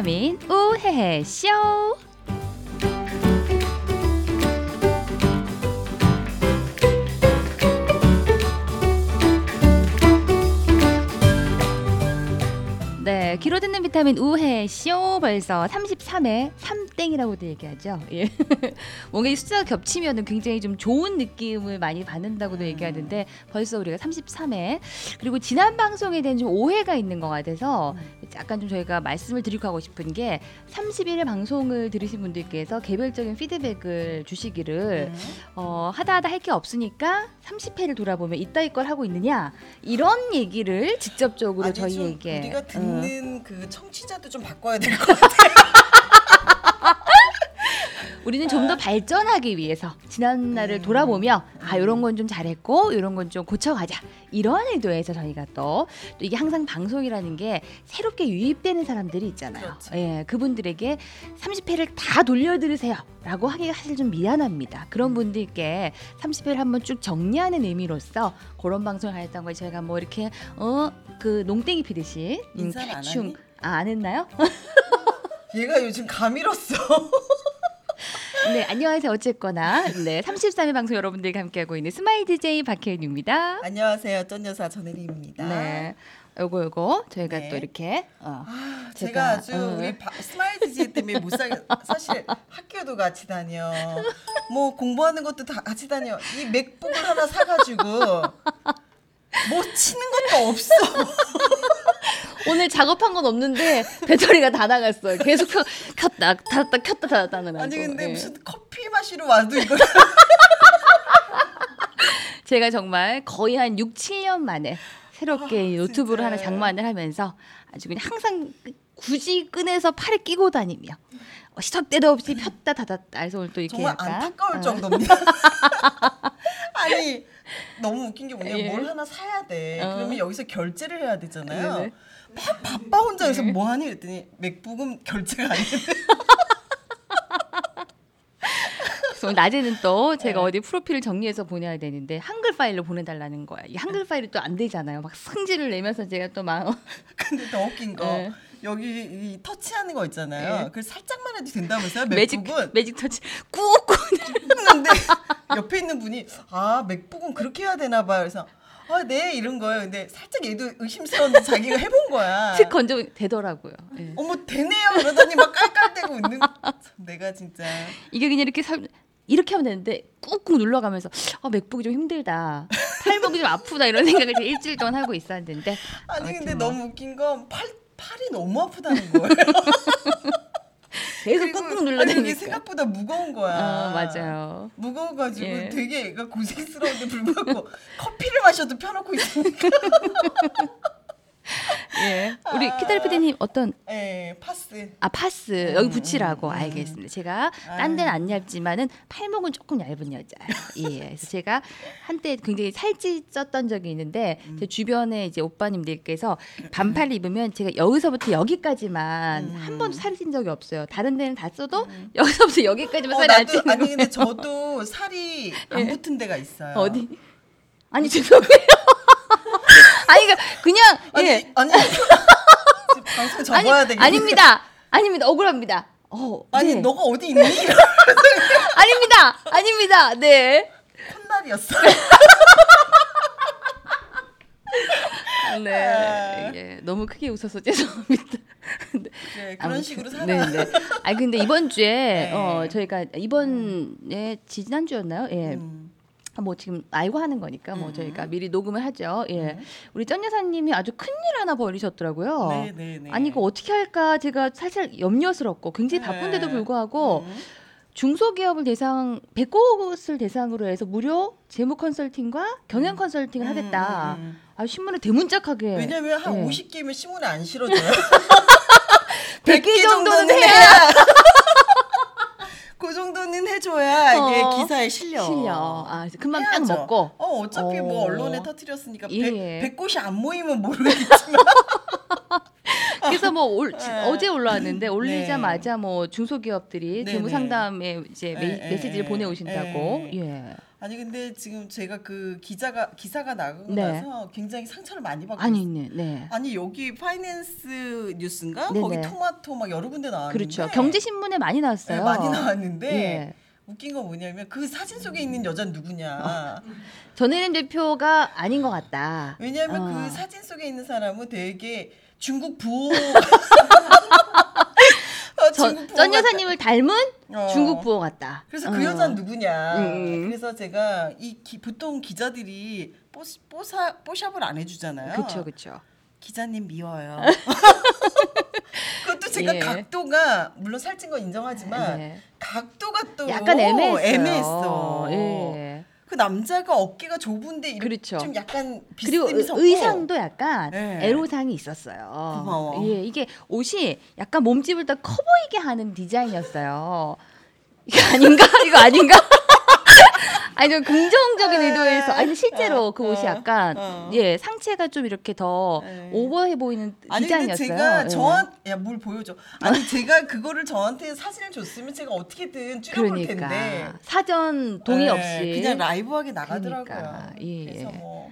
비타민 우헤헤 쇼. 네, 귀로 듣는 비타민 우회 쇼 벌써 33회 3 땡이라고도 얘기하죠. 예. 뭔가 이 숫자가 겹치면 굉장히 좀 좋은 느낌을 많이 받는다고도 얘기하는데 벌써 우리가 33회 그리고 지난 방송에 대한 좀 오해가 있는 것 같아서 약간 좀 저희가 말씀을 드리고 하고 싶은 게 31회 방송을 들으신 분들께서 개별적인 피드백을 주시기를 어, 하다 하다 할 게 없으니까 30회를 돌아보면 이따위 걸 하고 있느냐 이런 얘기를 직접적으로 아니, 좀 저희에게 우리가 어, 듣는 그 청취자도 좀 바꿔야 될 것 같아. 우리는 좀 더 발전하기 위해서 지난 날을 음. 돌아보며 아 이런 건 좀 잘했고 이런 건 좀 고쳐가자 이런 의도에서 저희가 또, 또 이게 항상 방송이라는 게 새롭게 유입되는 사람들이 있잖아요. 그렇죠. 예, 그분들에게 30회를 다 돌려 들으세요라고 하기가 사실 좀 미안합니다. 그런 분들께 30회를 한번 쭉 정리하는 의미로서 그런 방송을 하였던 걸 저희가 뭐 이렇게 어 그 농땡이 피듯이 음, 인사는 안 대충 하니? 아, 안 했나요? 얘가 요즘 감 잃었어. 네, 안녕하세요. 어쨌거나 네, 33회 방송 여러분들과 함께하고 있는 스마일 DJ 박혜은입니다. 안녕하세요, 쩐 여사 전혜리입니다. 네, 요거 요거 저희가 네. 또 이렇게 어, 아, 제가, 제가, 아주 어. 우리 바, 스마일 DJ 때문에 못 살. 사실 학교도 같이 다녀. 뭐 공부하는 것도 다 같이 다녀. 이 맥북을 하나 사가지고 뭐 치는 것도 없어. 오늘 작업한 건 없는데 배터리가 다 나갔어요. 계속 켜, 켰다 닫았다 켰다 닫았다 하는 아니 거. 근데 예. 무슨 커피 마시러 와도 이거 제가 정말 거의 한 6, 7년 만에 새롭게 아, 이 노트북을. 하나 장만을 하면서 아주 그냥 항상 굳이 꺼내서 팔에 끼고 다니며 어, 시도 때도 없이 폈다 닫았다 해서 오늘 또 이렇게 정말 약간, 안타까울 어. 정도입니다. 아니 너무 웃긴 게 뭐냐 예. 뭘 하나 사야 돼. 어. 그러면 여기서 결제를 해야 되잖아요. 네네. 막 바빠 혼자 여기서 네. 뭐 하니 그랬더니 맥북은 결제가 그래서 오늘 낮에는 또 제가 네. 어디 프로필을 정리해서 보내야 되는데 한글 파일로 보내달라는 거야. 이 한글 파일이 또 안 되잖아요. 막 승질을 내면서 제가 또 막 근데 더 웃긴 거 네. 여기 이 터치하는 거 있잖아요. 네. 그걸 살짝만 해도 된다면서요? 매직 맥북은 매직 터치 꾹꾹 했는데 옆에 있는 분이 아 맥북은 그렇게 해야 되나 봐요. 그래서 아 네 이런 거예요. 근데 살짝 얘도 의심스러운데 자기가 해본 거야. 틱 건져 되더라고요. 예. 어머 되네요 그러더니 막 깔깔대고 있는 내가 진짜 이게 그냥 이렇게 설, 이렇게 하면 되는데 꾹꾹 눌러가면서 아 맥북이 좀 힘들다 팔목이 좀 아프다 이런 생각을 일주일 동안 하고 있었는데 아니 근데 뭐. 너무 웃긴 건 팔 팔이 너무 아프다는 거예요. 계속 꾹꾹 눌러대니까 생각보다 무거운 거야. 어, 맞아요. 무거워가지고 예. 되게 고생스러운데 불구하고 커피를 마셔도 펴놓고 있으니까. 예 우리 아. 키타리 피디님 어떤 예, 파스. 아 파스 여기 음, 붙이라고 음, 음. 알겠습니다. 제가 아. 딴 데는 안 얇지만은 팔목은 조금 얇은 여자예요. 예. 그래서 제가 한때 굉장히 살찌 쪘던 적이 있는데 음. 제 주변에 이제 오빠님들께서 반팔 입으면 제가 여기서부터 여기까지만 음. 한 번도 살이 찐 적이 없어요. 다른 데는 다 써도 여기서부터 여기까지만 어, 살이 안 나도 찌는 아니 거예요. 근데 저도 살이 안 예. 붙은 데가 있어요. 어디? 아니 죄송해요. 아니 그러니까 그냥 아니 예. 아니 방송 접어야 되겠네. 아닙니다. 아닙니다. 억울합니다. 어, 아니 네. 너가 어디 있니? 아닙니다. 아닙니다. 네. 콧날이었어. 네. 아. 예, 너무 크게 웃어서 죄송합니다. 네, 그래, 그런 아무튼, 식으로 살아. 네, 네. 아 근데 이번 주에 네. 어 저희가 이번에 지난 주였나요? 예. 음. 뭐 지금 알고 하는 거니까 뭐 음. 저희가 미리 녹음을 하죠. 예. 음. 우리 전 여사님이 아주 큰일 하나 벌이셨더라고요. 네, 네, 네. 아니 이거 어떻게 할까 제가 살살 염려스럽고 굉장히 바쁜데도 네. 불구하고 음. 중소기업을 대상 100곳을 대상으로 해서 무료 재무 컨설팅과 경영 컨설팅을 하겠다. 음, 음, 음. 아 신문에 대문짝하게. 왜냐면 한 예. 50개면 신문에 안 실어줘요. 100개 100개 정도는 정도는 해야. 정도는 해줘야 이게 어, 기사에 실려. 실려. 아 금방 딱. 먹고. 어 어차피 어. 뭐 언론에 터뜨렸으니까 예. 백 100 곳이 안 모이면 모르겠지만 그래서 뭐 올, 지- 네. 어제 올라왔는데 올리자마자 뭐 중소기업들이 네, 재무 네. 상담에 이제 메, 예, 예, 메시지를 예, 보내 오신다고. 예. 예. 아니 근데 지금 제가 그 기자가 기사가 나가고 네. 나서 굉장히 상처를 많이 받고 아니, 있어요. 네, 네. 아니 여기 파이낸스 뉴스인가 네네. 거기 토마토 막 여러 군데 나왔는데 그렇죠. 경제 신문에 많이 나왔어요. 네, 많이 나왔는데 예. 웃긴 건 뭐냐면 그 사진 속에 있는 여자는 누구냐 전혜림 대표가 아닌 것 같다. 왜냐하면 어. 그 사진 속에 있는 사람은 되게 중국 부호 전 같다. 여사님을 닮은 어. 중국 부호 같다. 그래서 어. 그 여자는 누구냐. 음. 그래서 제가 이 기, 보통 기자들이 뽀, 뽀사, 뽀샵을 안 해주잖아요. 그렇죠, 그렇죠. 기자님 미워요. 그것도 제가 예. 각도가 물론 살찐 건 인정하지만 네. 각도가 또 약간 애매했어요. 애매했어. 예. 그 남자가 어깨가 좁은데 그렇죠. 좀 약간 그리고 의상도 약간 네. 애로사항이 있었어요. 고마워. 예, 이게 옷이 약간 몸집을 더 커 보이게 하는 디자인이었어요. 이거 아닌가? 이거 아닌가? 아니 좀 긍정적인 의도에서 아니 실제로 어, 그 옷이 어, 약간 어. 예 상체가 좀 이렇게 더 네. 오버해 보이는 아니 디자인이었어요. 제가 예. 저한 야뭘 보여줘. 아니 제가 그거를 저한테 사진을 줬으면 제가 어떻게든 줄여볼 그러니까 텐데. 사전 동의 네, 없이 그냥 라이브하게 나가더라고요. 그러니까, 예. 그래서 뭐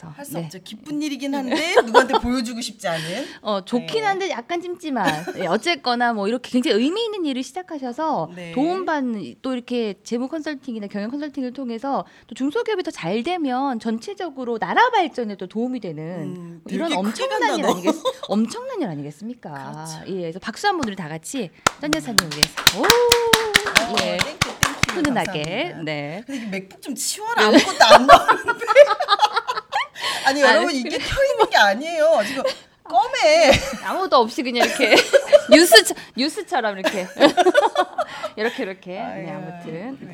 그래서 할수 네. 없죠. 기쁜 일이긴 한데 누구한테 보여주고 싶지 않은. 어 좋긴 네. 한데 약간 찜찜한. 예, 어쨌거나 뭐 이렇게 굉장히 의미 있는 일을 시작하셔서 네. 도움받는 또 이렇게 재무 컨설팅이나 경영 컨설팅을 통해서 또 중소기업이 더 잘 되면 전체적으로 나라 발전에 또 도움이 되는 음, 뭐 이런 엄청난 일 너. 아니겠 엄청난 일 아니겠습니까? 그렇죠. 예, 그래서 박수 한번 우리 다 같이 쩐 여사님 위해서 오 어, 예. thank you thank you. 훈훈하게 감사합니다. 네. 근데 이 맥북 좀 치워라. 아무것도 안 나오는데. 아니 아니. 여러분 이게 켜 있는 게 아니에요. 지금 꺼매 아무도 없이 그냥 이렇게 뉴스 뉴스처럼 이렇게 이렇게 이렇게 네 아유, 아무튼 네.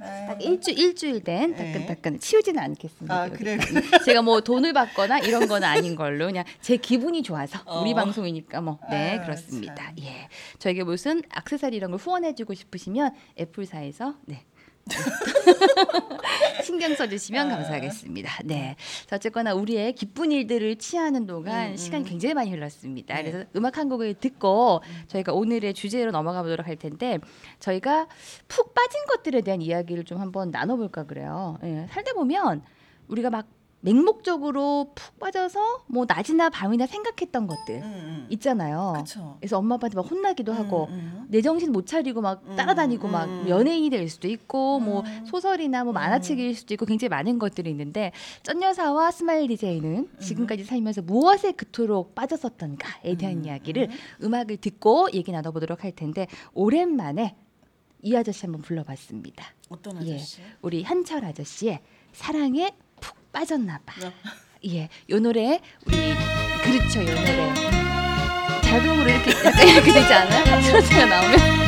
네. 딱 일주 일주일 된 네. 따끈따끈 치우지는 않겠습니다. 아. 그래요? 제가 뭐 돈을 받거나 이런 건 아닌 걸로 그냥 제 기분이 좋아서 우리 어. 방송이니까 뭐네 아유, 그렇습니다. 참. 예 저에게 무슨 액세서리 이런 걸 후원해주고 싶으시면 애플사에서 네. 신경 써주시면 아. 감사하겠습니다. 네. 자, 어쨌거나 우리의 기쁜 일들을 취하는 동안 음, 음. 시간이 굉장히 많이 흘렀습니다. 네. 그래서 음악 한 곡을 듣고 저희가 오늘의 주제로 넘어가 보도록 할 텐데 저희가 푹 빠진 것들에 대한 이야기를 좀 한번 나눠볼까 그래요. 예, 살다 보면 우리가 막 맹목적으로 푹 빠져서 뭐 낮이나 밤이나 생각했던 것들 음, 음. 있잖아요. 그렇죠. 그래서 엄마 아빠한테 막 혼나기도 하고 음, 내 정신 못 차리고 막 음, 따라다니고 막 음. 연예인이 될 수도 있고 뭐 음. 소설이나 뭐 만화책일 수도 있고 굉장히 많은 것들이 있는데 쩐 여사와 스마일 DJ는 지금까지 살면서 무엇에 그토록 빠졌었던가에 대한 음. 이야기를 음악을 듣고 얘기 나눠보도록 할 텐데 오랜만에 이 아저씨 한번 불러봤습니다. 어떤 예. 아저씨? 우리 한철 아저씨의 사랑에 푹 빠졌나 봐. 어. 예, 요 노래 우리 그렇죠, 요 노래 자동으로 이렇게 약간 이렇게 되지 않아요? 트로트가 나오면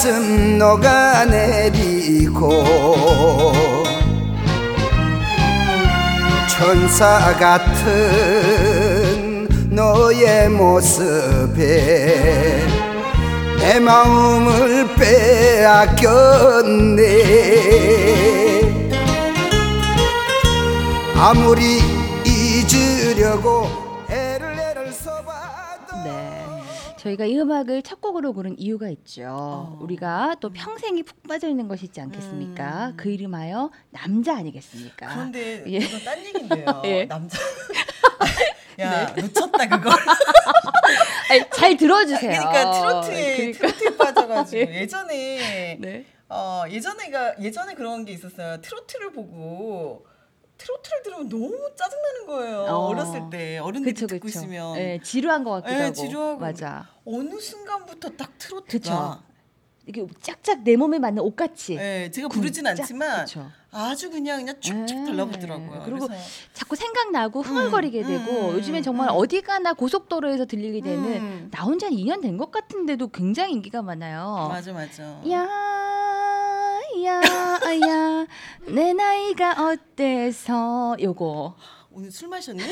가슴 녹아내리고 천사 같은 너의 모습에 내 마음을 빼앗겼네 아무리 잊으려고 애를 애를 써봐도 네. 저희가 이 음악을 첫 곡으로 고른 이유가 있죠. 어. 우리가 또 평생이 푹 빠져 있는 것이 있지 않겠습니까? 음. 그 이름하여 남자 아니겠습니까? 그런데 예. 이건 딴 얘긴데요. 예. 남자. 야 놓쳤다 그걸. 아니, 잘 들어주세요. 그러니까 트로트에 그러니까. 트로트에 빠져가지고 예 전에 네. 어 예전에가 예전에 그런 게 있었어요. 트로트를 보고 트로트를 들으면 너무 짜증나는 거예요. 어. 어. 렸을때 어른들이 그쵸 듣고 그쵸. 있으면 예, 지루한 것 같기도 예, 하고. 지루하고. 맞아. 어느 순간부터 딱 트로트가 그쵸. 이게 짝짝 내 몸에 맞는 옷같이. 예, 제가 부르진 짝- 않지만 그쵸. 아주 그냥 그냥 쭉쭉 예. 달라붙더라고요. 그리고 그래서 자꾸 생각나고 흥얼거리게 음, 되고 음, 요즘엔 정말 음. 어디 가나 고속도로에서 들리게 되는 음. 나 혼자 한 2년 된 것 같은데도 굉장히 인기가 많아요. 맞아 맞아. 야, 야야 내 나이가 어때서? 요거. 오늘 술 마셨니?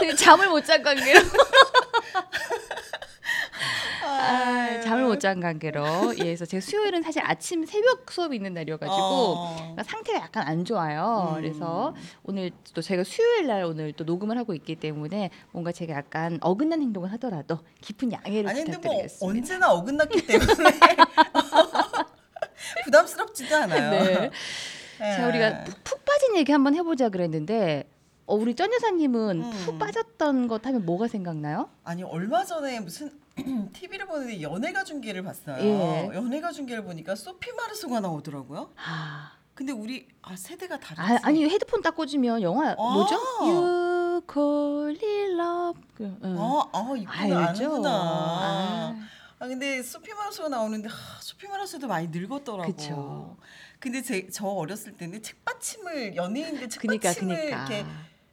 그 잠을 못 잔 관계로 아, 잠을 못 잔 관계로 예, 그래서 제가 수요일은 사실 아침 새벽 수업이 있는 날이어가지고 어. 그러니까 상태가 약간 안 좋아요. 음. 그래서 오늘 또 제가 수요일 날 오늘 또 녹음을 하고 있기 때문에 뭔가 제가 약간 어긋난 행동을 하더라도 깊은 양해를 아니 뭐 부탁드리겠습니다. 언제나 어긋났기 때문에 부담스럽지도 않아요. 네. 예. 자 우리가 푹- 푹 빠진 얘기 한번 해보자 그랬는데 어, 우리 전 여사님은 음. 푹 빠졌던 것 하면 뭐가 생각나요? 아니 얼마 전에 무슨 TV를 보는데 연예가 중계를 봤어요. 예. 연예가 중계를 보니까 소피 마르소가 나오더라고요. 아, 근데 우리 아 세대가 다르지. 아 아니 헤드폰 딱 꽂으면 영화 아. 뭐죠? You call love. 응. 아, 아 이거 알죠. 아는구나. 아, 아 근데 소피 마르소가 나오는데 하, 소피 마르소도 많이 늙었더라고. 그쵸. 근데 제, 저 어렸을 때는 책받침을 연예인들 책받침을 그니까. 이렇게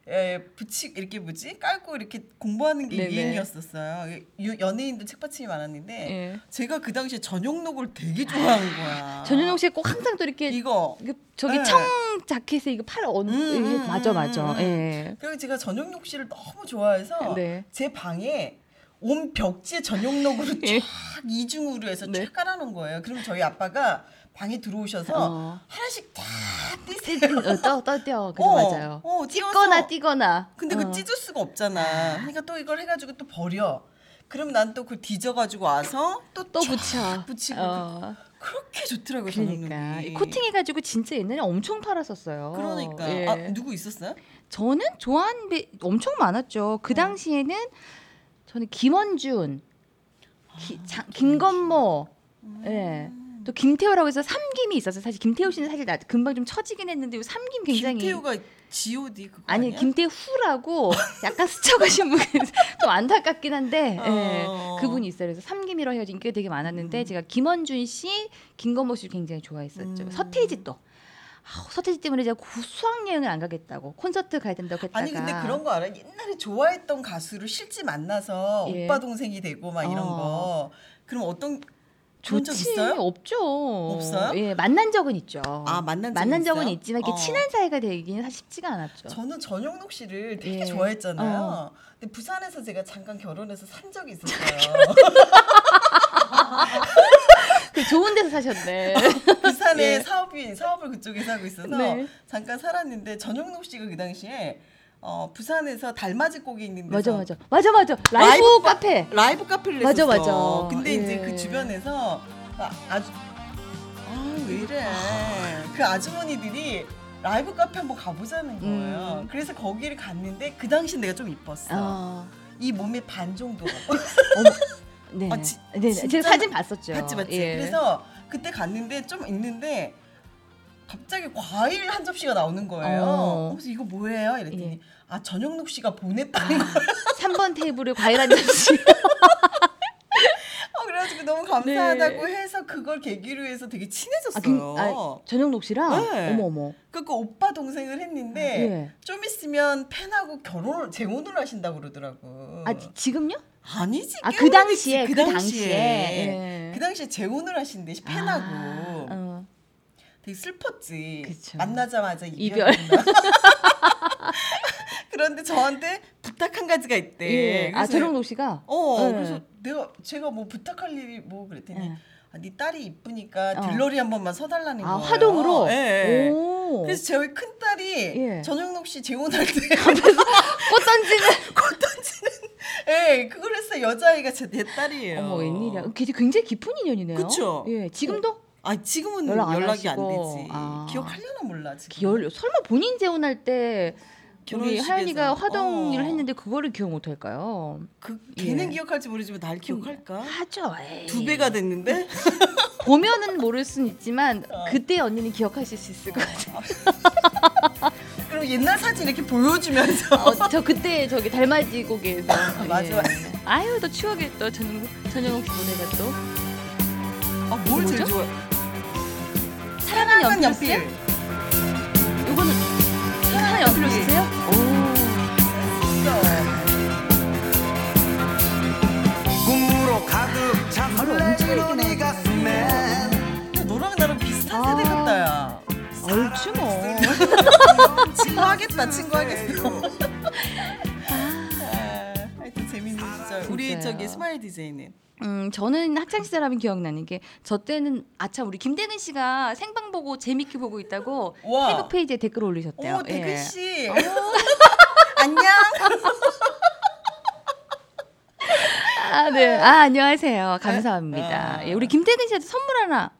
에, 붙이 이렇게 뭐지 깔고 이렇게 공부하는 게 네네. 유행이었었어요. 유- 연예인들 책받침이 많았는데 예. 제가 그 당시에 전용록을 되게 좋아하는 거야. 전윤홍 씨꼭 항상 또 이렇게 이거 이거 저기 네. 청 자켓에 이거 팔 얹. 음, 음, 맞아 음, 맞아. 음. 예. 그리고 제가 전용록 씨를 너무 좋아해서 네. 제 방에 온 벽지에 전용록으로 예. 쫙 이중으로 해서 네. 쫙 깔아놓은 거예요. 그럼 저희 아빠가 방에 들어오셔서 어. 하나씩 다 띄세요. 어, 떠 떠. 그래 어, 맞아요. 어, 찌거나 띄거나. 근데 어. 그 찢을 수가 없잖아. 그러니까 또 이걸 해가지고 또 버려. 그럼 난 또 그걸 뒤져가지고 와서 또또쫙 붙여. 붙이고 어. 그렇게 좋더라고요. 그러니까. 코팅해가지고 진짜 옛날에 엄청 팔았었어요. 그러니까 예. 아 누구 있었어요? 저는 좋아하는 배 엄청 많았죠. 어. 그 당시에는 저는 김원준, 아, 김건모, 예. 또 김태호라고 해서 삼김이 있었어요. 사실 김태호 씨는 사실 나 금방 좀 처지긴 했는데 삼김 굉장히 김태우가 G.O.D 그거 아니 아니야? 김태후라고 약간 스쳐가신 분이 좀 안타깝긴 한데 예, 어. 그분이 있어요. 그래서 삼김이라고 해가지고 인기가 되게 많았는데 음. 제가 김원준 씨, 김건모 씨 굉장히 좋아했었죠. 음. 서태지 또 서태지 때문에 제가 고- 수학 여행을 안 가겠다고 콘서트 가야 된다고 했다가 아니 근데 그런 거 알아? 옛날에 좋아했던 가수를 실제 만나서 예. 오빠 동생이 되고 막 이런 어. 거. 그럼 어떤 그런 적 있어요? 없죠. 없어요? 예, 만난 적은 있죠. 아, 만난 적은 만난 적은 있어요? 있지만 이렇게 어. 친한 사이가 되기는 사실 쉽지가 않았죠. 저는 전용록 씨를 되게 예. 좋아했잖아요. 어. 근데 부산에서 제가 잠깐 결혼해서 산 적이 있었어요. 그 좋은 데서 사셨네. 부산에 예. 사업이 사업을 그쪽에서 하고 있어서 네. 잠깐 살았는데 전영록 씨가 그 당시에 어, 부산에서 달맞이 쪽에 있는 맞아 데서 맞아 맞아 맞아 라이브, 라이브 카- 카페. 라이브 카페를 맞아, 냈었어. 맞아. 근데 이제 예. 그 주변에서 아, 아주 아왜 이래 그 아주머니들이 라이브 카페 한번 가보자는 거예요. 음. 그래서 거기를 갔는데 그 당시 내가 좀 이뻤어. 어. 이 몸의 반 정도 네. 아, 지- 네. 진짜 제가 사진 봤었죠. 맞지 맞지. 예. 그래서 그때 갔는데 좀 있는데 갑자기 과일 한 접시가 나오는 거예요. 어. 그래서 이거 뭐예요? 이랬더니 예. 아 전영록 씨가 보냈다는 거예요. 3번 테이블에 과일 한 접시. 어, 그래가지고 너무 감사하다고 네. 해서 그걸 계기로 해서 되게 아, 친해졌어요. 김, 아, 전영록 씨랑 네. 어머 어머. 그러니까 오빠 동생을 했는데 예. 좀 있으면 팬하고 결혼을 재혼을 하신다고 그러더라고. 아 지- 지금요? 아니지. 아꽤그 당시에 오래됐지, 그 당시에. 예. 그 당시에 재혼을 하신대 팬하고 아, 어. 되게 슬펐지. 그쵸. 만나자마자 이별. 이별. 그런데 저한테 부탁 한 가지가 있대. 예. 아 전영록 씨가. 어 예. 그래서 내가 제가 뭐 부탁할 일이 뭐 그랬더니 예. 아, 네 딸이 이쁘니까 어. 들러리 한 번만 서달라는 아 거예요. 화동으로. 예, 예. 오. 그래서 저희 큰 딸이 예. 전영록 씨 재혼할 때 꽃 던지는. 꽃 던지는 예 그걸 했어 여자아이가 제 내 딸이에요. 어머 웬일이야. 굉장히 깊은 인연이네요. 그쵸? 예. 지금도 아 지금은 연락 안 연락이 안 하시고. 되지. 아. 기억하려나 몰라 지금. 열 설마 본인 재혼할 때 우리. 하연이가 화동을 어. 했는데 그거를 기억 못 할까요? 그 걔는 예. 기억할지 모르지만 날 기억할까? 하죠. 에이. 두 배가 됐는데 보면은 모를 순 있지만 어. 그때 언니는 기억하실 수 있을 것 같아요. 그럼 옛날 사진 이렇게 보여주면서 어, 저 그때 저기 달맞이 곡에서 맞아. 아유 또 추억에 또 전용 전용욱 씨 노래가 또 아, 뭘 제일? 좋아? 사랑은 연필 연필. 요거는 틀어주세요. 꿈으로 가득 찬 바로 가슴에 너랑 나랑 비슷한 세대 아, 같다 야. 얼추 뭐. 친구 하겠다 친구 하겠어 우리 저기 스마일 DJ는 음 저는 학창 시절 하면 기억나는 게 저 때는 아참 우리 김대근 씨가 생방 보고 재밌게 보고 있다고 와. 페이북 페이지에 댓글 올리셨대요. 오 대근 예. 씨 안녕. 아, 네. 아, 안녕하세요. 감사합니다. 아. 예, 우리 김태근 씨한테 선물 하나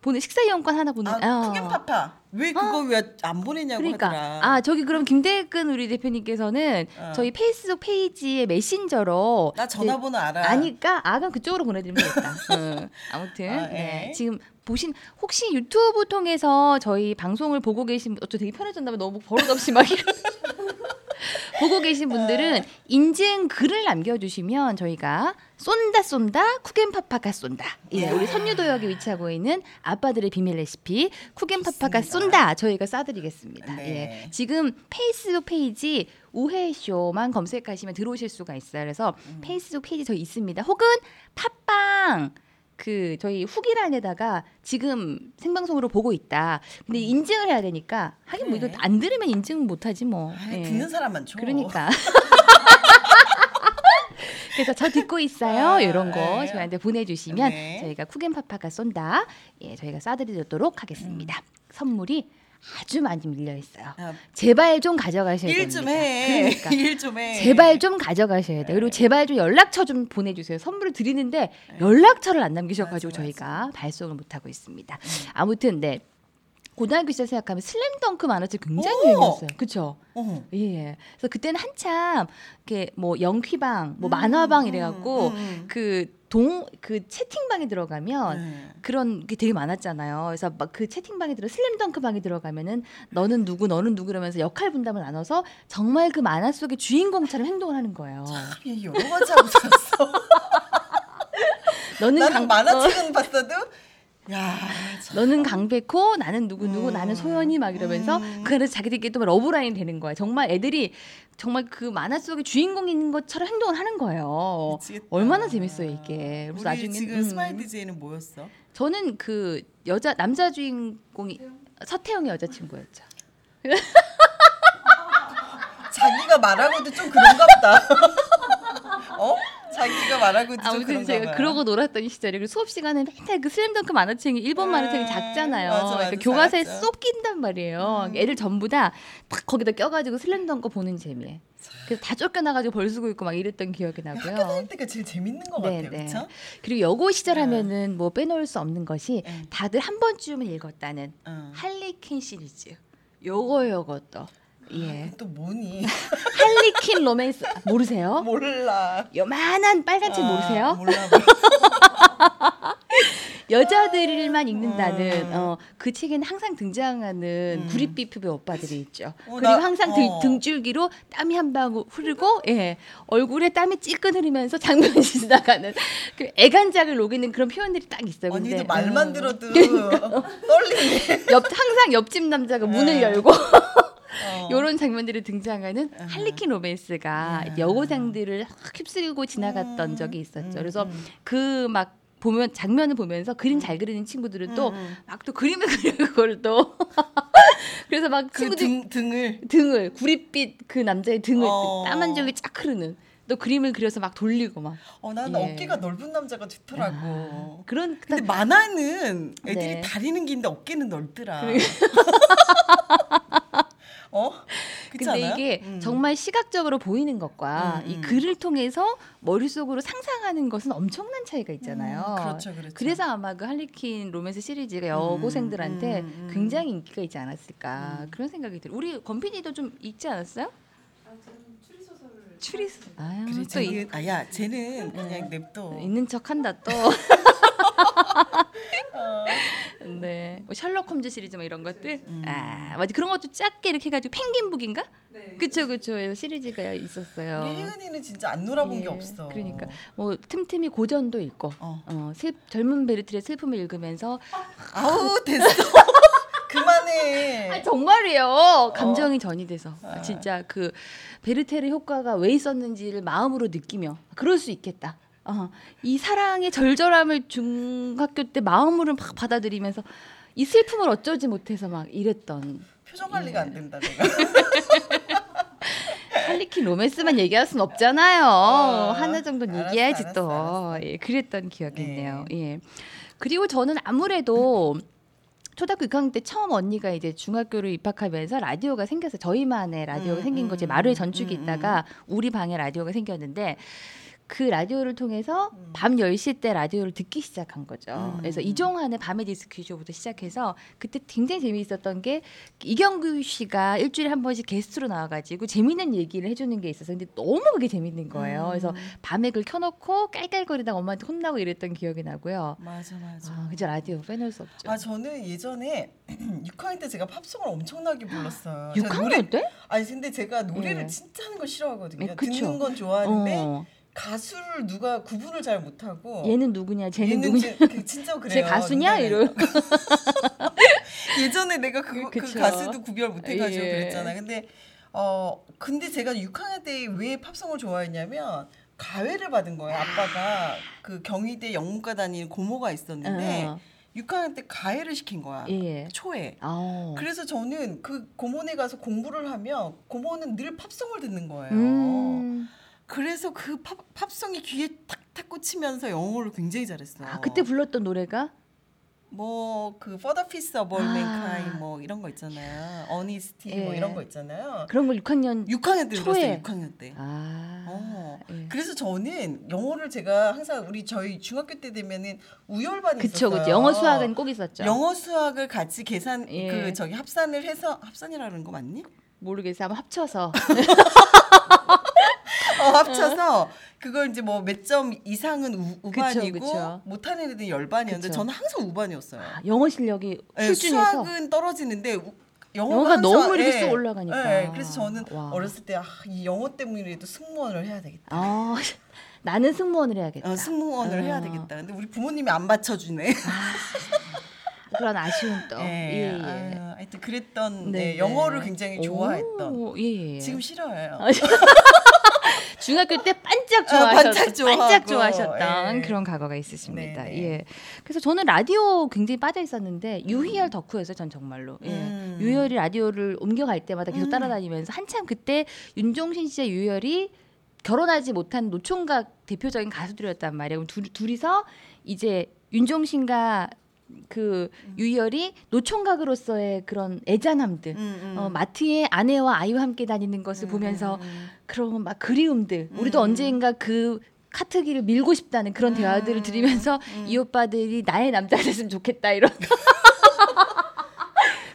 보내 식사 이용권 하나 보내. 아 어. 크겐 파파 왜 그거 왜안 보내냐고 그러니까 하더라. 아 저기 그럼 김대근 우리 대표님께서는 어. 저희 페이스북 페이지에 메신저로 나 전화번호 알아. 네, 아니까 아 그럼 그쪽으로 보내드리면 되겠다. 응. 아무튼 아, 네. 예. 지금 보신 혹시 유튜브 통해서 저희 방송을 보고 계신 분- 어쩌 되게 편해졌나 봐 너무 버릇없이 막 이러- 보고 계신 분들은 인증 글을 남겨주시면 저희가 쏜다 쏜다 쿠겐파파가 쏜다 예 우리 선유도역에 위치하고 있는 아빠들의 비밀 레시피 쿠겐파파가. 쏜다 저희가 쏴드리겠습니다 네. 예 지금 페이스북 페이지 우혜혜쇼만 검색하시면 들어오실 수가 있어요 그래서 음. 페이스북 페이지 저희 있습니다 혹은 팟빵 그 저희 후기란에다가 지금 생방송으로 보고 있다. 근데 인증을 해야 되니까 하긴 뭐 이거 음. 그래. 안 들으면 인증 못 하지 뭐. 아, 예. 듣는 사람만 줘. 그러니까. 그래서 저 듣고 있어요. 아, 이런 거 네. 저희한테 보내주시면 네. 저희가 쿠겐파파가 쏜다. 예, 저희가 쏴드리도록 하겠습니다. 선물이 아주 많이 밀려 있어요. 아, 제발 좀 가져가셔야 일 됩니다. 좀 해. 그러니까. 일 좀 해. 제발 좀 가져가셔야 돼요. 그리고 제발 좀 연락처 좀 보내주세요. 선물을 드리는데 연락처를 안 남기셔가지고 맞아, 음. 맞아. 저희가 발송을 못 하고 있습니다. 아무튼 네 고등학교 시절 생각하면 슬램덩크 만화책 굉장히 오! 유행했어요. 그렇죠? 어. 예. 그래서 그때는 한참 이렇게 뭐 영퀴방, 뭐 음, 만화방 음, 이래 갖고 음, 음. 그 동 그 채팅방에 들어가면 네. 그런 게 되게 많았잖아요. 그래서 막 그 채팅방에 들어 슬램덩크 방에 들어가면은 너는 누구 너는 누구 이러면서 역할 분담을 나눠서 정말 그 만화 속의 주인공처럼 행동을 하는 거예요. 얘 여러 가지 하고 살았어. 너는 강, 어, 만화책은 봤어도 야, 참. 너는 강백호, 나는 누구 누구, 음. 나는 소연이 막 이러면서 음. 그래서 자기들끼리 또 러브라인 되는 거야. 정말 애들이 정말 그 만화 속에 주인공 있는 것처럼 행동을 하는 거예요. 미치겠다. 얼마나 재밌어요 이게. 그래서 나중에 지금 스마일 DJ는 뭐였어? 저는 그 여자 남자 주인공이 서태영의 여자친구였죠. 자기가 말하고도 좀 그런가 보다. 어? 자기가 말하고도 좀 아무튼 제가 봐요. 그러고 놀았던 시절에 그리고 수업 시간에 맨날 그 슬램덩크 만화책이 일본 음, 만화책이 작잖아요. 맞아, 맞아, 그러니까 교과서에 작았죠. 음. 쏙 낀단 말이에요. 애들 전부 다 딱 거기다 껴가지고 슬램덩크 보는 재미에. 그래서 다 쫓겨나가지고 벌 쓰고 있고 막 이랬던 기억이 학교 나고요. 다닐 때가 제일 재밌는 것 네, 같아요. 네. 그렇죠? 그리고 여고 시절 네. 하면은 뭐 빼놓을 수 없는 것이 네. 다들 한 번쯤은 읽었다는 응. 할리퀸 시리즈. 요거 요거 또. 예. 또 뭐니? 할리퀸 로맨스 모르세요? 몰라. 요만한 빨간 책 아, 모르세요? 몰라. 몰라. 여자들만 읽는다는 음. 어, 그 책에는 항상 등장하는 음. 구릿빛 피부 오빠들이 있죠. 어, 그리고 나- 항상 등, 어. 등줄기로 땀이 한 방울 흐르고 예 얼굴에 땀이 찔끔 흐르면서 장면이 지나가는 그 애간장을 녹이는 그런 표현들이 딱 있어요. 근데 언니도 말만 음, 들어도 떨리네. 옆 항상 옆집 남자가 문을 네. 열고 어. 이런 장면들이 등장하는 음. 할리퀸 로맨스가 음. 여고생들을 확 휩쓸고 지나갔던 음. 적이 있었죠. 음, 그래서 음. 그막 보면 장면을 보면서 그림 잘 그리는 친구들은 또 음, 막또 그림을 그리고 그걸 또 그래서 막 그 친구들 등, 등을 등을 구릿빛 그 남자의 등을 어. 땀한 줄기 쫙 흐르는 또 그림을 그려서 막 돌리고 막 어, 난 예. 어깨가 넓은 남자가 좋더라고. 그런 근데 만화는 애들이 네. 다리는 긴데 어깨는 넓더라. 어? 근데 않아요? 이게 음. 정말 시각적으로 보이는 것과 음, 이 음. 글을 통해서 머릿속으로 상상하는 것은 엄청난 차이가 있잖아요. 음, 그렇죠, 그렇죠. 그래서 아마 그 할리퀸 로맨스 시리즈가 여고생들한테 음, 음. 굉장히 인기가 있지 않았을까 음. 그런 생각이 들어요. 우리 권PD도 좀 읽지 않았어요? 추리소설. 아유, 그래, 또 이- 쟤는, 아야, 쟤는 그냥 냅둬. 있는 척 한다 또. 어. 네, 뭐 셜록 홈즈 시리즈 뭐 이런 것들. 음. 아, 맞아 그런 것도 작게 이렇게 해 가지고 펭귄북인가? 그쵸 그쵸 시리즈가 있었어요. 혜은이는 진짜 안 놀아본 예, 게 없어. 그러니까 뭐 틈틈이 고전도 있고 어. 어, 슬, 젊은 베르트의 슬픔을 읽으면서 아우 됐어. 그만해. 아, 정말이에요 감정이 전이돼서 아, 아. 진짜 그 베르테르 효과가 왜 있었는지를 마음으로 느끼며 그럴 수 있겠다 어, 이 사랑의 절절함을 중학교 때 마음으로 막 받아들이면서 이 슬픔을 어쩌지 못해서 막 이랬던 표정 관리가 예. 안 된다 내가. 할리퀸 로맨스만 얘기할 순 없잖아요. 하나 정도는 어, 알았어, 얘기해야지 알았어, 또. 알았어. 예, 그랬던 기억이 네. 있네요. 예. 그리고 저는 아무래도 초등학교 6학년 때 처음 언니가 이제 중학교를 입학하면서 라디오가 생겼어요. 저희만의 라디오가 음, 생긴 거지. 음, 마루에 음, 전축이 음, 있다가 우리 방에 라디오가 생겼는데 그 라디오를 통해서 음. 밤 10시 때 라디오를 듣기 시작한 거죠. 음, 그래서 음. 이종환의 밤의 디스크 쇼부터 시작해서 그때 굉장히 재미있었던 게 이경규 씨가 일주일에 한 번씩 게스트로 나와가지고 재밌는 얘기를 해주는 게 있어서 근데 너무 그게 재밌는 거예요. 음. 그래서 밤에 그걸 켜놓고 깔깔거리다가 엄마한테 혼나고 이랬던 기억이 나고요. 맞아 맞아. 아, 그죠 라디오 빼놓을 수 없죠. 아 저는 예전에 6학년 때 제가 팝송을 엄청나게 불렀어요. 제가 6학년 때? 아니 근데 제가 노래를 예. 진짜 하는 거 싫어하거든요. 예, 그쵸. 듣는 건 좋아하는데 어. 가수를 누가 구분을 잘 못하고 얘는 누구냐, 쟤는 얘는 누구냐. 지- 그 진짜 그래요. 쟤 가수냐? 누나는. 이러. 예전에 내가 그, 그. 가수도 구별 못해가지고 예. 그랬잖아. 근데 어 근데 제가 6학년 때 왜 팝송을 좋아했냐면 가회를 받은 거예요. 아빠가 그 경희대 영문과 다니는 고모가 있었는데 어. 6학년 때 가회를 시킨 거야. 예. 초에. 아. 그래서 저는 그 고모네 가서 공부를 하면 고모는 늘 팝송을 듣는 거예요. 음. 그래서 그 팝, 팝송이 귀에 탁탁 꽂히면서 영어를 굉장히 잘했어. 아 그때 불렀던 노래가 뭐그 For the Peace of All 아. Mankind 뭐 이런 거 있잖아요. Honesty 뭐 예. 이런 거 있잖아요. 그런 걸 6학년 6학년 때 초에. 들었어요. 6학년 때. 아. 어. 예. 그래서 저는 영어를 제가 항상 우리 저희 중학교 때 되면은 우열반이 그쵸 있었어요. 그쵸 영어 수학은 꼭 있었죠. 영어 수학을 같이 계산 예. 그 저기 합산을 해서 합산이라는 거 맞니? 모르겠어요. 한번 합쳐서 어, 합쳐서 그걸 이제 뭐 몇 점 이상은 우, 그쵸. 못하는 애들은 열반이었는데 그쵸. 저는 항상 우반이었어요. 아, 영어 실력이 예, 수준에서 수학은 떨어지는데 우- 영어가, 영어가 너무 이렇게 예, 쏙 올라가니까. 예, 그래서 저는 와. 어렸을 때이 영어 때문이라도 승무원을 해야 되겠다. 아 나는 승무원을 해야겠다. 어, 승무원을 어. 해야 되겠다. 근데 우리 부모님이 안 맞춰주네. 그런 아쉬움 또. 예, 예, 예. 아유, 하여튼 그랬던 네, 네, 영어를 네. 굉장히 좋아했던. 오, 예, 예. 지금 싫어해요. 아, 중학교 때 반짝 아, 좋아하셨, 반짝 좋아하고, 반짝 좋아하셨던 예. 그런 과거가 있으십니다. 네, 네. 예. 그래서 저는 라디오 굉장히 빠져 있었는데 유희열 덕후였어요. 전 정말로. 예. 음. 유희열이 라디오를 옮겨갈 때마다 계속 음. 따라다니면서 한참 그때 윤종신 씨와 유희열이 결혼하지 못한 노총각 대표적인 가수들이었단 말이에요. 둘, 둘이서 이제 윤종신과 그 유희열이 노총각으로서의 그런 애잔함들 음, 음. 어, 마트에 아내와 아이와 함께 다니는 것을 음, 보면서 음, 그런 막 그리움들 우리도 음. 언젠가 그 카트기를 밀고 싶다는 그런 음. 대화들을 들으면서 음. 이 오빠들이 나의 남자가 됐으면 좋겠다 이런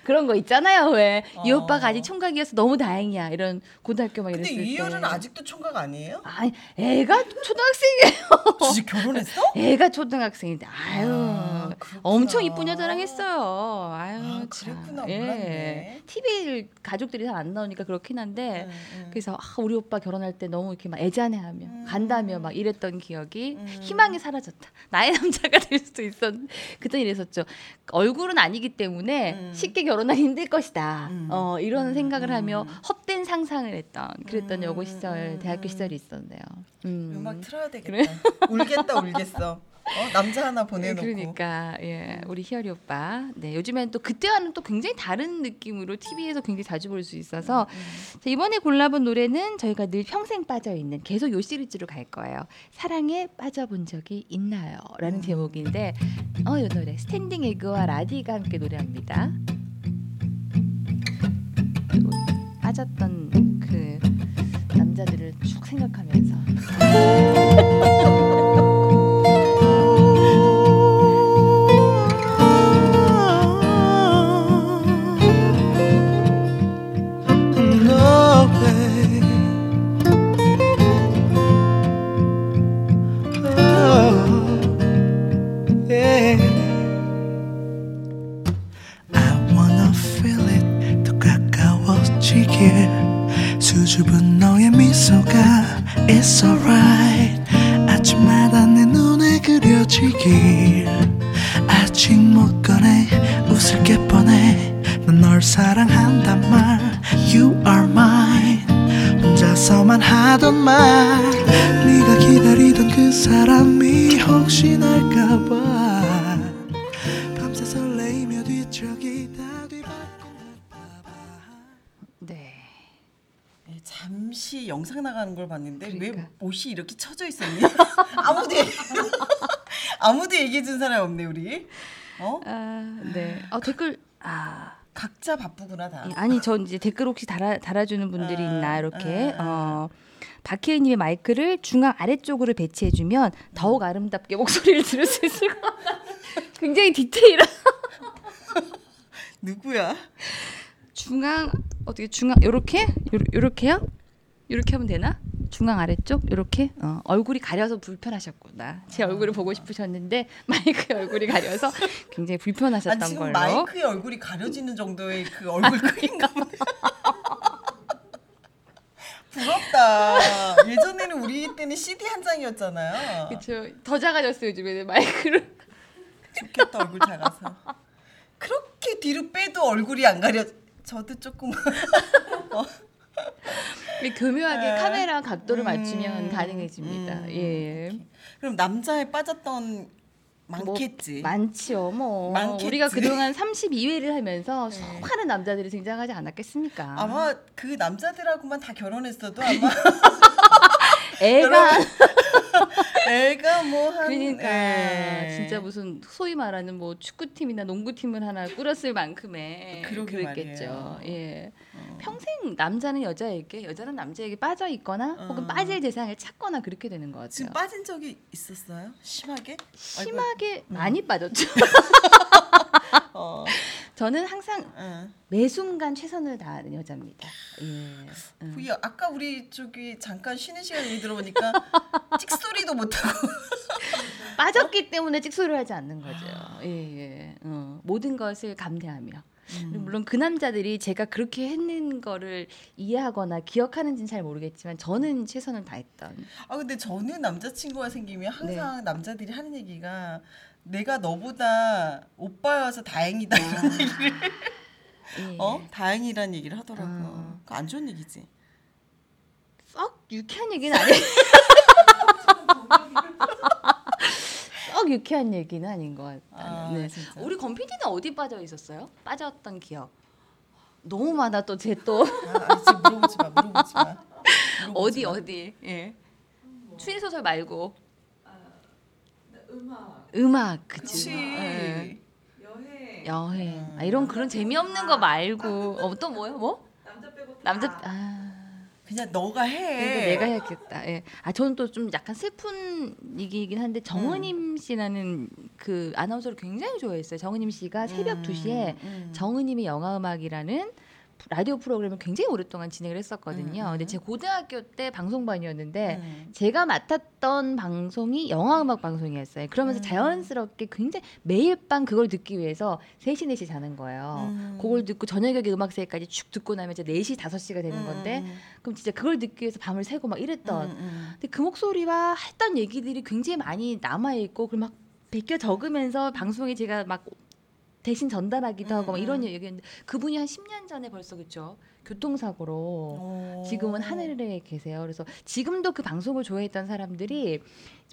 그런 거 있잖아요 왜 이 어. 오빠가 아직 총각이어서 너무 다행이야 이런 고등학교 막 근데 이랬을 때 아직도 총각 아니에요? 아니 애가 초등학생이에요 진짜 결혼했어? 애가 초등학생인데 아유 아. 엄청 이쁜 여자랑 했어요 아유 아, 참. 그랬구나. 예. 몰랐네. TV를 가족들이 잘 안 나오니까 그렇긴 한데 음, 음. 그래서 아, 우리 오빠 결혼할 때 너무 이렇게 막 애잔해하며 음. 간다며 막 이랬던 기억이 음. 희망이 사라졌다. 나의 남자가 될 수도 있었. 그때 이랬었죠. 얼굴은 아니기 때문에 음. 쉽게 결 혼하기 힘들 것이다. 음. 어, 이런 음. 생각을 하며 음. 헛된 상상을 했던 그랬던 음. 여고 시절, 음. 대학교 음. 시절이 있었네요. 음. 음악 틀어야 되겠다. 울겠다 울겠어. 어? 남자 하나 보내놓고. 그러니까 예 우리 희열이 오빠 네 요즘엔 또 그때와는 또 굉장히 다른 느낌으로 TV에서 굉장히 자주 볼 수 있어서 음. 자, 이번에 골라본 노래는 저희가 늘 평생 빠져 있는 계속 요 시리즈로 갈 거예요. 사랑에 빠져본 적이 있나요?라는 음. 제목인데 어 이 노래 스탠딩 에그와 라디가 함께 노래합니다. 그리고 빠졌던 그 남자들을 쭉 생각하면서 It's alright. 아침마다 내 눈에 그려지길. 아직 못 꺼내 웃을 게 뻔해. 난 널 사랑한단 말. You are mine. 혼자서만 하던 말. 네가 기다리던 그 사람 잠시 영상 나가는 걸 봤는데 왜 그러니까. 옷이 이렇게 쳐져 있었니? 아무도 얘기, 아무도 얘기해 준 사람 없네 우리. 어? 아, 네. 어, 댓글 아. 각자 바쁘구나 다. 예, 아니 전 이제 댓글 혹시 달아 달아주는 분들이 아, 있나 이렇게 아, 아. 어 박혜인님의 마이크를 중앙 아래쪽으로 배치해주면 더욱 아름답게 목소리를 들을 수 있을 것 같아. 굉장히 디테일한 누구야? 중앙 어떻게 중앙 요렇게 요렇- 요렇게요? 요렇게 하면 되나? 중앙 아래쪽 요렇게 어, 얼굴이 가려서 불편하셨구나. 제 얼굴을 보고 싶으셨는데 마이크 얼굴이 가려서 굉장히 불편하셨던 아니 지금 걸로. 마이크의 얼굴이 가려지는 정도의 그 얼굴 크기인가 보네. 부럽다. 예전에는 우리 때는 CD 한 장이었잖아요. 그렇죠. 더 작아졌어요 요즘에는 마이크를. 좋겠다 얼굴 작아서. 그렇게 뒤로 빼도 얼굴이 안 가려. 저도 조금 이게 교묘하게 아. 카메라 각도를 음, 맞추면 가능해집니다. 음, 예. 그럼 남자에 빠졌던 많겠지. 뭐, 많지요. 뭐 많겠지. 우리가 그동안 32회를 하면서 수많은 남자들이 등장하지 않았겠습니까? 아마 그 남자들하고만 다 결혼했어도 아마 애가 애가 뭐한 그러니까 진짜 무슨 소위 말하는 뭐 축구팀이나 농구팀을 하나 꾸렸을 만큼의 그랬겠죠. 예. 어. 평생 남자는 여자에게 여자는 남자에게 빠져 있거나 혹은 어. 빠질 대상을 찾거나 그렇게 되는 것 같아요. 지금 빠진 적이 있었어요? 심하게? 심하게 음. 많이 빠졌죠. 어. 저는 항상 응. 매 순간 최선을 다하는 여자입니다. 예. 음. 그 아까 우리 저기 잠깐 쉬는 시간 얘기 들어보니까 찍소리도 못하고 빠졌기 때문에 찍소리를 하지 않는 거죠. 아. 예, 예. 어, 모든 것을 감내하며. 음. 물론 그 남자들이 제가 그렇게 했는 거를 이해하거나 기억하는지는 잘 모르겠지만 저는 최선을 다했던. 아 근데 저는 남자친구가 생기면 항상 네. 남자들이 하는 얘기가 내가 너보다 오빠여서 다행이다 이런 얘기를 예. 어 다행이란 얘기를 하더라고. 어. 그거 안 좋은 얘기지. 썩 유쾌한 얘기는 아니에요. 썩 유쾌한 얘기는 아닌 것 같아요. 아, 네. 진짜. 우리 권 PD는 어디 빠져 있었어요? 빠졌던 기억. 너무 많아 또 제 또 아, 아니, 지금 물어보지 마. 물어보지 마. 어디 물어보지 마. 어디 예 추리 소설 말고 음악, 음악 그치. 예. 여행, 여행 아, 이런 그런 재미없는 거 말고 어, 또 뭐요 뭐 남자 빼고 다. 남자 아 그냥 너가 해. 그러니까 내가 해야겠다 예. 아 저는 또 좀 약간 슬픈 얘기이긴 한데 정은임 씨라는 그 아나운서를 굉장히 좋아했어요 정은임 씨가 새벽 음, 2시에 음. 정은임의 영화 음악이라는 라디오 프로그램을 굉장히 오랫동안 진행을 했었거든요. 음, 음. 근데 제 고등학교 때 방송반이었는데 음. 제가 맡았던 방송이 영화 음악 방송이었어요. 그러면서 음. 자연스럽게 굉장히 매일 밤 그걸 듣기 위해서 3시 4시 자는 거예요. 음. 그걸 듣고 저녁에 음악세까지 쭉 듣고 나면 이제 4시 5시가 되는 건데 음, 그럼 진짜 그걸 듣기 위해서 밤을 새고 막 이랬던 음, 음. 근데 그 목소리와 했던 얘기들이 굉장히 많이 남아 있고 그걸 막 베껴 적으면서 방송에 제가 막 대신 전달하기도 하고 막 음, 이런 음. 얘기였는데 그분이 한 10년 전에 벌써 그쵸 교통사고로 어. 지금은 하늘에 계세요. 그래서 지금도 그 방송을 좋아했던 사람들이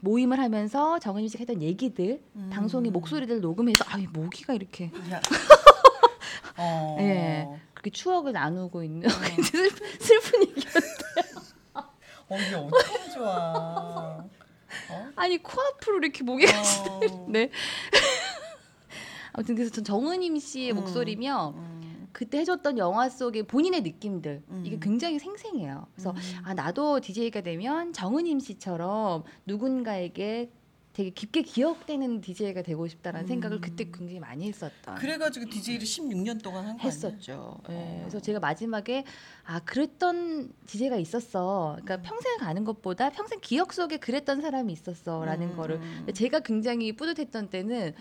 모임을 하면서 정은희 씨가 했던 얘기들 음. 방송의 목소리들 녹음해서 아이 모기가 이렇게 야. 어. 예. 그렇게 추억을 나누고 있는 슬픈, 슬픈 얘기. 어, 이게 어떻게 좋아. 어? 아니 코앞으로 이렇게 모기가 어. 네. 아무튼 그래서 전 정은임 씨의 음. 목소리며 음. 그때 해줬던 영화 속의 본인의 느낌들 음. 이게 굉장히 생생해요. 그래서 음. 아 나도 DJ가 되면 정은임 씨처럼 누군가에게 되게 깊게 기억되는 DJ가 되고 싶다라는 음. 생각을 그때 굉장히 많이 했었던. 그래가지고 DJ를 16년 동안 한? 했었죠. 예. 어. 그래서 제가 마지막에 아 그랬던 DJ가 있었어. 음. 그러니까 평생 가는 것보다 평생 기억 속에 그랬던 사람이 있었어라는 음, 거를 음. 제가 굉장히 뿌듯했던 때는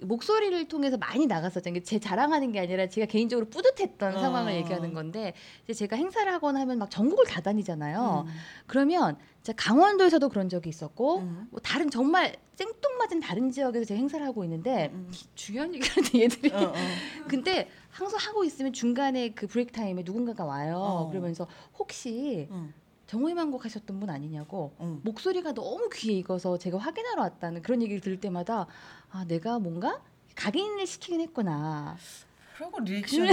목소리를 통해서 많이 나갔었죠. 이게 제 자랑하는 게 아니라 제가 개인적으로 뿌듯했던 어. 상황을 얘기하는 건데 이제 제가 행사를 하거나 하면 막 전국을 다 다니잖아요. 음. 그러면 제가 강원도에서도 그런 적이 있었고 음. 뭐 다른 정말 생뚱맞은 다른 지역에서 제가 행사를 하고 있는데 음. 중요한 얘기하는데 얘들이 어, 어. 근데 항상 하고 있으면 중간에 그 브레이크 타임에 누군가가 와요. 어. 그러면서 혹시 응. 정호희만 곡 하셨던 분 아니냐고 응. 목소리가 너무 귀에 익어서 제가 확인하러 왔다는 그런 얘기를 들을 때마다 아 내가 뭔가 각인을 시키긴 했구나. 그러고 리액션을 해.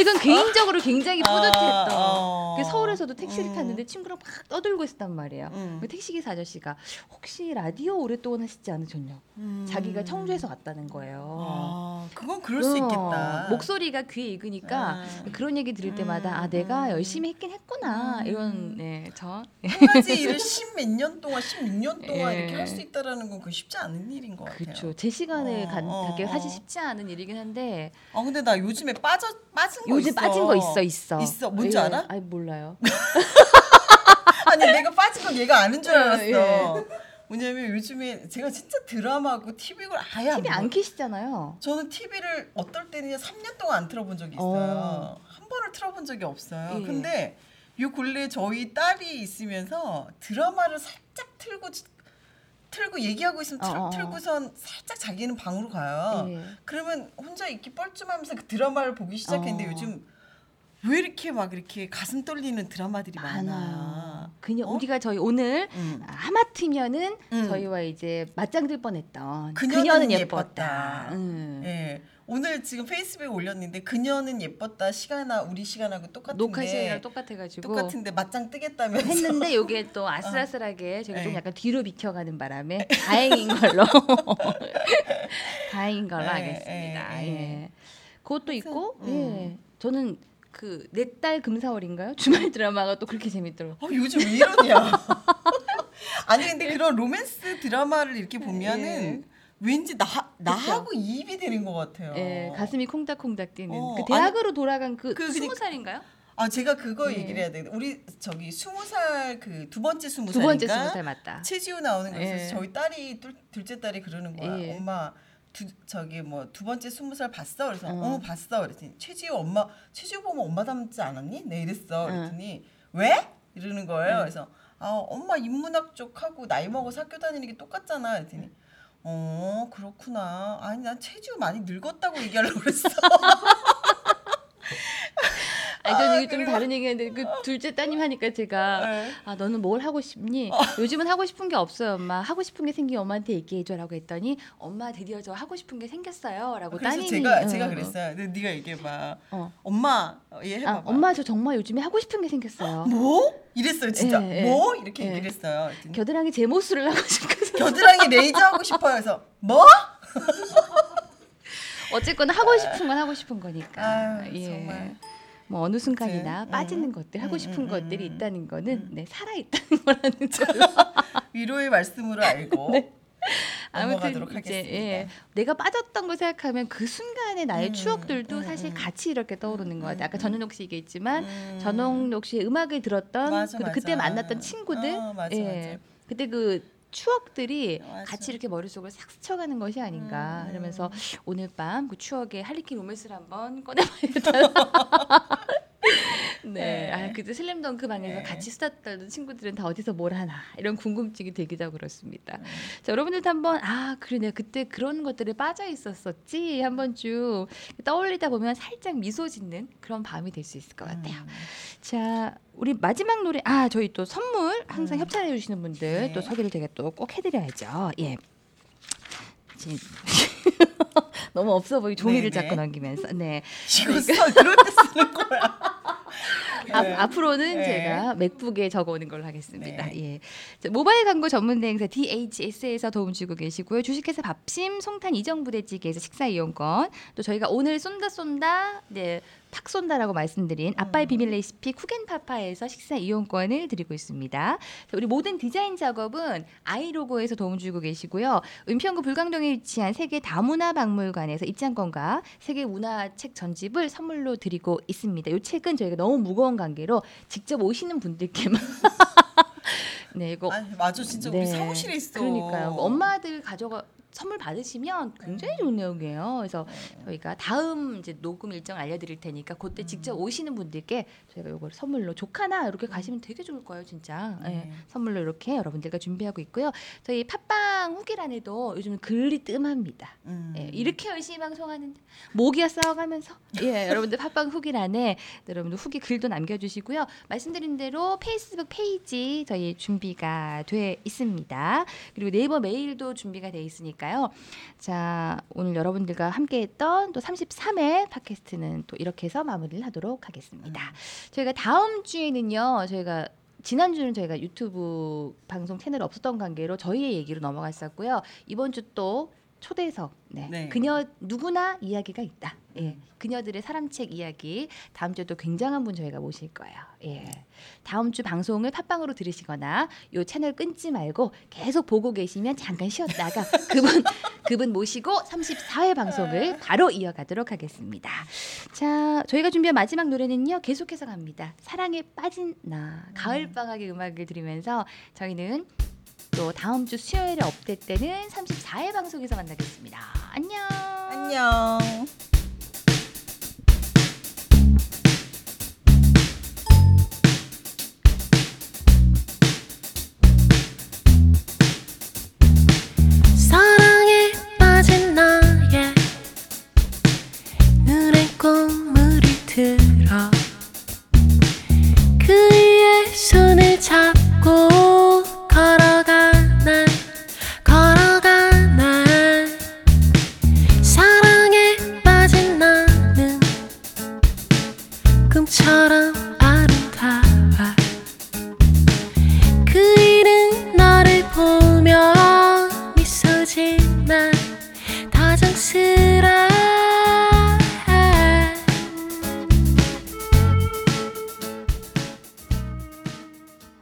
이건 개인적으로 굉장히 뿌듯했던. 어. 그 서울에서도 택시를 음. 탔는데 친구랑 막 떠들고 있었단 말이에요. 음. 그 택시기사 아저씨가 혹시 라디오 오랫동안 하시지 않으셨냐? 음. 자기가 청주에서 왔다는 거예요. 아, 그건 그럴 수 어, 있겠다. 목소리가 귀에 익으니까 음. 그런 얘기 들을 때마다 음, 아 내가 음. 열심히 했긴 했구나 음. 이런 네, 저 한 가지 일을 십몇 년 동안, 16년 동안 예. 이렇게 할 수 있다라는 건 그 쉽지 않은 일인 것 같아요. 그렇죠. 제 시간을 어, 간, 어, 갖기가 사실 어. 쉽지 않은 일이긴 한데 아 근데 나 요즘에 빠져 빠진 거 요즘 있어. 빠진 거 있어 있어. 있어. 뭔지 예. 알아? 아니 몰라요. 아니 내가 빠진 건 얘가 아는 줄 알았어. 예. 왜냐면 요즘에 제가 진짜 드라마고 TV를 아예 안 TV 봐. 안 키시잖아요. 저는 TV를 어떨 때는 3년 동안 안 틀어본 적이 있어요. 한 번을 틀어본 적이 없어요. 예. 근데 요 근래 저희 딸이 있으면서 드라마를 살짝 틀고 틀고 얘기하고 있으면 틀, 어, 어. 틀고선 살짝 자기는 방으로 가요. 예. 그러면 혼자 있기 뻘쭘하면서 그 드라마를 보기 시작했는데 어. 요즘 왜 이렇게 막 이렇게 가슴 떨리는 드라마들이 많아. 그냥 어? 우리가 저희 오늘 음. 아, 하마터면은 음. 저희와 이제 맞짱 들 뻔했던 그녀는 그녀는, 예뻤다. 음. 예. 오늘 지금 페이스북에 올렸는데 그녀는 예뻤다 시간아 우리 시간하고 똑같은데 녹화 시간이랑 똑같아가지고 똑같은데 맞짱 뜨겠다면서 했는데 요게 또 아슬아슬하게 제가 좀 네. 약간 뒤로 비켜가는 바람에 다행인 걸로 다행인 걸로 네, 하겠습니다. 네, 네. 예. 그것도 있고 음. 예. 저는 그 내 딸 금사월인가요? 주말 드라마가 또 그렇게 재밌더라고요. 어, 요즘 왜 이러냐 아니 근데 그런 로맨스 드라마를 이렇게 보면은 왠지 나 나하고 이입이 되는 것 같아요. 예, 가슴이 콩닥콩닥 뛰는 어, 그 대학으로 돌아간 그그 스무 그니- 살인가요? 아 제가 그거 예. 얘기를 해야 돼. 우리 저기 스무 살 그 두 번째 스무 두 번째? 스무 살 맞다. 최지우 나오는 거에서 예. 저희 딸이 둘, 둘째 딸이 그러는 거야. 예. 엄마 두, 저기 뭐 두 번째 스무 살 봤어? 그래서 어. 어, 봤어. 그랬더니 최지우 엄마 최지우 보면 엄마 닮지 않았니? 네 이랬어. 응. 그랬더니 왜? 이러는 거예요. 응. 그래서 아 엄마 인문학 쪽하고 나이 먹어서 학교 다니는 게 똑같잖아. 그랬더니 어 그렇구나. 아니 난 최지우 많이 늙었다고 얘기하려고 그랬어. 아니 저는 아, 이게 좀 그래요? 다른 얘기인데 그 둘째 따님 하니까 제가 네. 아 너는 뭘 하고 싶니? 요즘은 하고 싶은 게 없어요, 엄마. 하고 싶은 게 생기면 엄마한테 얘기해줘라고 했더니 엄마 드디어 저 하고 싶은 게 생겼어요라고 그래서 따님이 제가 응, 제가 응. 그랬어요. 근데 네가 얘기해봐. 어. 엄마 얘 해봐. 아, 엄마 저 정말 요즘에 하고 싶은 게 생겼어요. 뭐? 이랬어요 진짜. 예, 예. 뭐? 이렇게 예. 얘기를 했어요. 그랬더니 겨드랑이 제모술을 하고 싶어서 겨드랑이 레이저 하고 싶어요. 그래서 뭐? 어쨌거나 하고 싶은 건 하고 싶은 거니까. 아유, 정말. 뭐 어느 순간이나 아무튼, 빠지는 음, 것들 하고 음, 싶은 음, 것들이 음, 있다는 거는 음. 네 살아 있다는 거라는 걸로. 위로의 말씀으로 알고 네. 아무튼 이제. 예, 내가 빠졌던 걸 생각하면 그 순간의 나의 음, 추억들도 음, 사실 음. 같이 이렇게 떠오르는 것 같아요. 아까 음, 전은옥 씨 얘기했지만 음. 전홍록 씨의 음악을 들었던 맞아, 그, 맞아. 그때 만났던 친구들, 어, 맞아, 예. 그때 그 추억들이 맞아. 같이 이렇게 머릿속을 싹 스쳐가는 것이 아닌가 음, 이러면서 오늘 밤 그 추억의 할리퀸 로맨스를 한번 꺼내봐야겠다. 네, 네. 아 그때 슬램덩크 방에서 네. 같이 수다 떨던 친구들은 다 어디서 뭘 하나 이런 궁금증이 되기도 하고 그렇습니다. 음. 자, 여러분들도 한번 아 그래 내가 그때 그런 것들에 빠져 있었었지 한번 쭉 떠올리다 보면 살짝 미소 짓는 그런 밤이 될 수 있을 것 같아요. 음. 자, 우리 마지막 노래 아 저희 또 선물 항상 음. 협찬해 주시는 분들 네. 또 소개를 제가 또꼭 해드려야죠. 예. 지- 너무 없어 보이 종이를 네, 네. 잡고 넘기면서 네 이거 써 그럴 때 쓰는 거야. 네. 앞, 앞으로는 네. 제가 맥북에 적어오는 걸로 하겠습니다. 네. 예. 자, 모바일 광고 전문 대행사 DHS에서 도움 주고 계시고요. 주식회사 밥심, 송탄 이정 부대찌개에서 식사 이용권, 또 저희가 오늘 쏜다 쏜다, 네, 팍 쏜다라고 말씀드린 음. 아빠의 비밀 레시피 쿠겐파파에서 식사 이용권을 드리고 있습니다. 자, 우리 모든 디자인 작업은 아이 로고에서 도움 주고 계시고요. 은평구 불광동에 위치한 세계 다문화 박물관에서 입장권과 세계 문화 책 전집을 선물로 드리고 있습니다. 이 책은 저희가 너무 무거운 관계로 직접 오시는 분들께만 네 이거 아니 맞아 진짜 우리 네. 사무실에 있어. 그러니까요. 엄마들 가져가 선물 받으시면 굉장히 좋은 내용이에요. 그래서 네. 저희가 다음 이제 녹음 일정 알려드릴 테니까 그때 음. 직접 오시는 분들께 저희가 이걸 선물로 조카나 이렇게 가시면 되게 좋을 거예요, 진짜. 예, 네. 선물로 이렇게 여러분들과 준비하고 있고요. 저희 팟빵 팟빵 후기란에도 요즘 글이 뜸합니다. 음. 예, 이렇게 열심히 방송하는데 모기가 싸워가면서 예, 여러분들 팟빵 후기란에 여러분들 후기 글도 남겨주시고요. 말씀드린 대로 페이스북 페이지 저희 준비가 돼 있습니다. 그리고 네이버 메일도 준비가 돼 있으니까 요. 자 오늘 여러분들과 함께 했던 또 33회 팟캐스트는 또 이렇게 해서 마무리를 하도록 하겠습니다. 저희가 다음 주에는요 저희가 지난주는 저희가 유튜브 방송 채널 없었던 관계로 저희의 얘기로 넘어갔었고요. 이번 주 또 초대석, 네. 네. 그녀 누구나 이야기가 있다. 예, 그녀들의 사람책 이야기 다음 주에 또 굉장한 분 저희가 모실 거예요. 예, 다음 주 방송을 팟빵으로 들으시거나 요 채널 끊지 말고 계속 보고 계시면 잠깐 쉬었다가 그분 그분 모시고 34회 방송을 바로 이어가도록 하겠습니다. 자, 저희가 준비한 마지막 노래는요. 계속해서 갑니다. 사랑에 빠진 나. 가을 방학의 음악을 들으면서 저희는 또 다음 주 수요일에 업데이트 때는 34회 방송에서 만나겠습니다. 안녕. 안녕.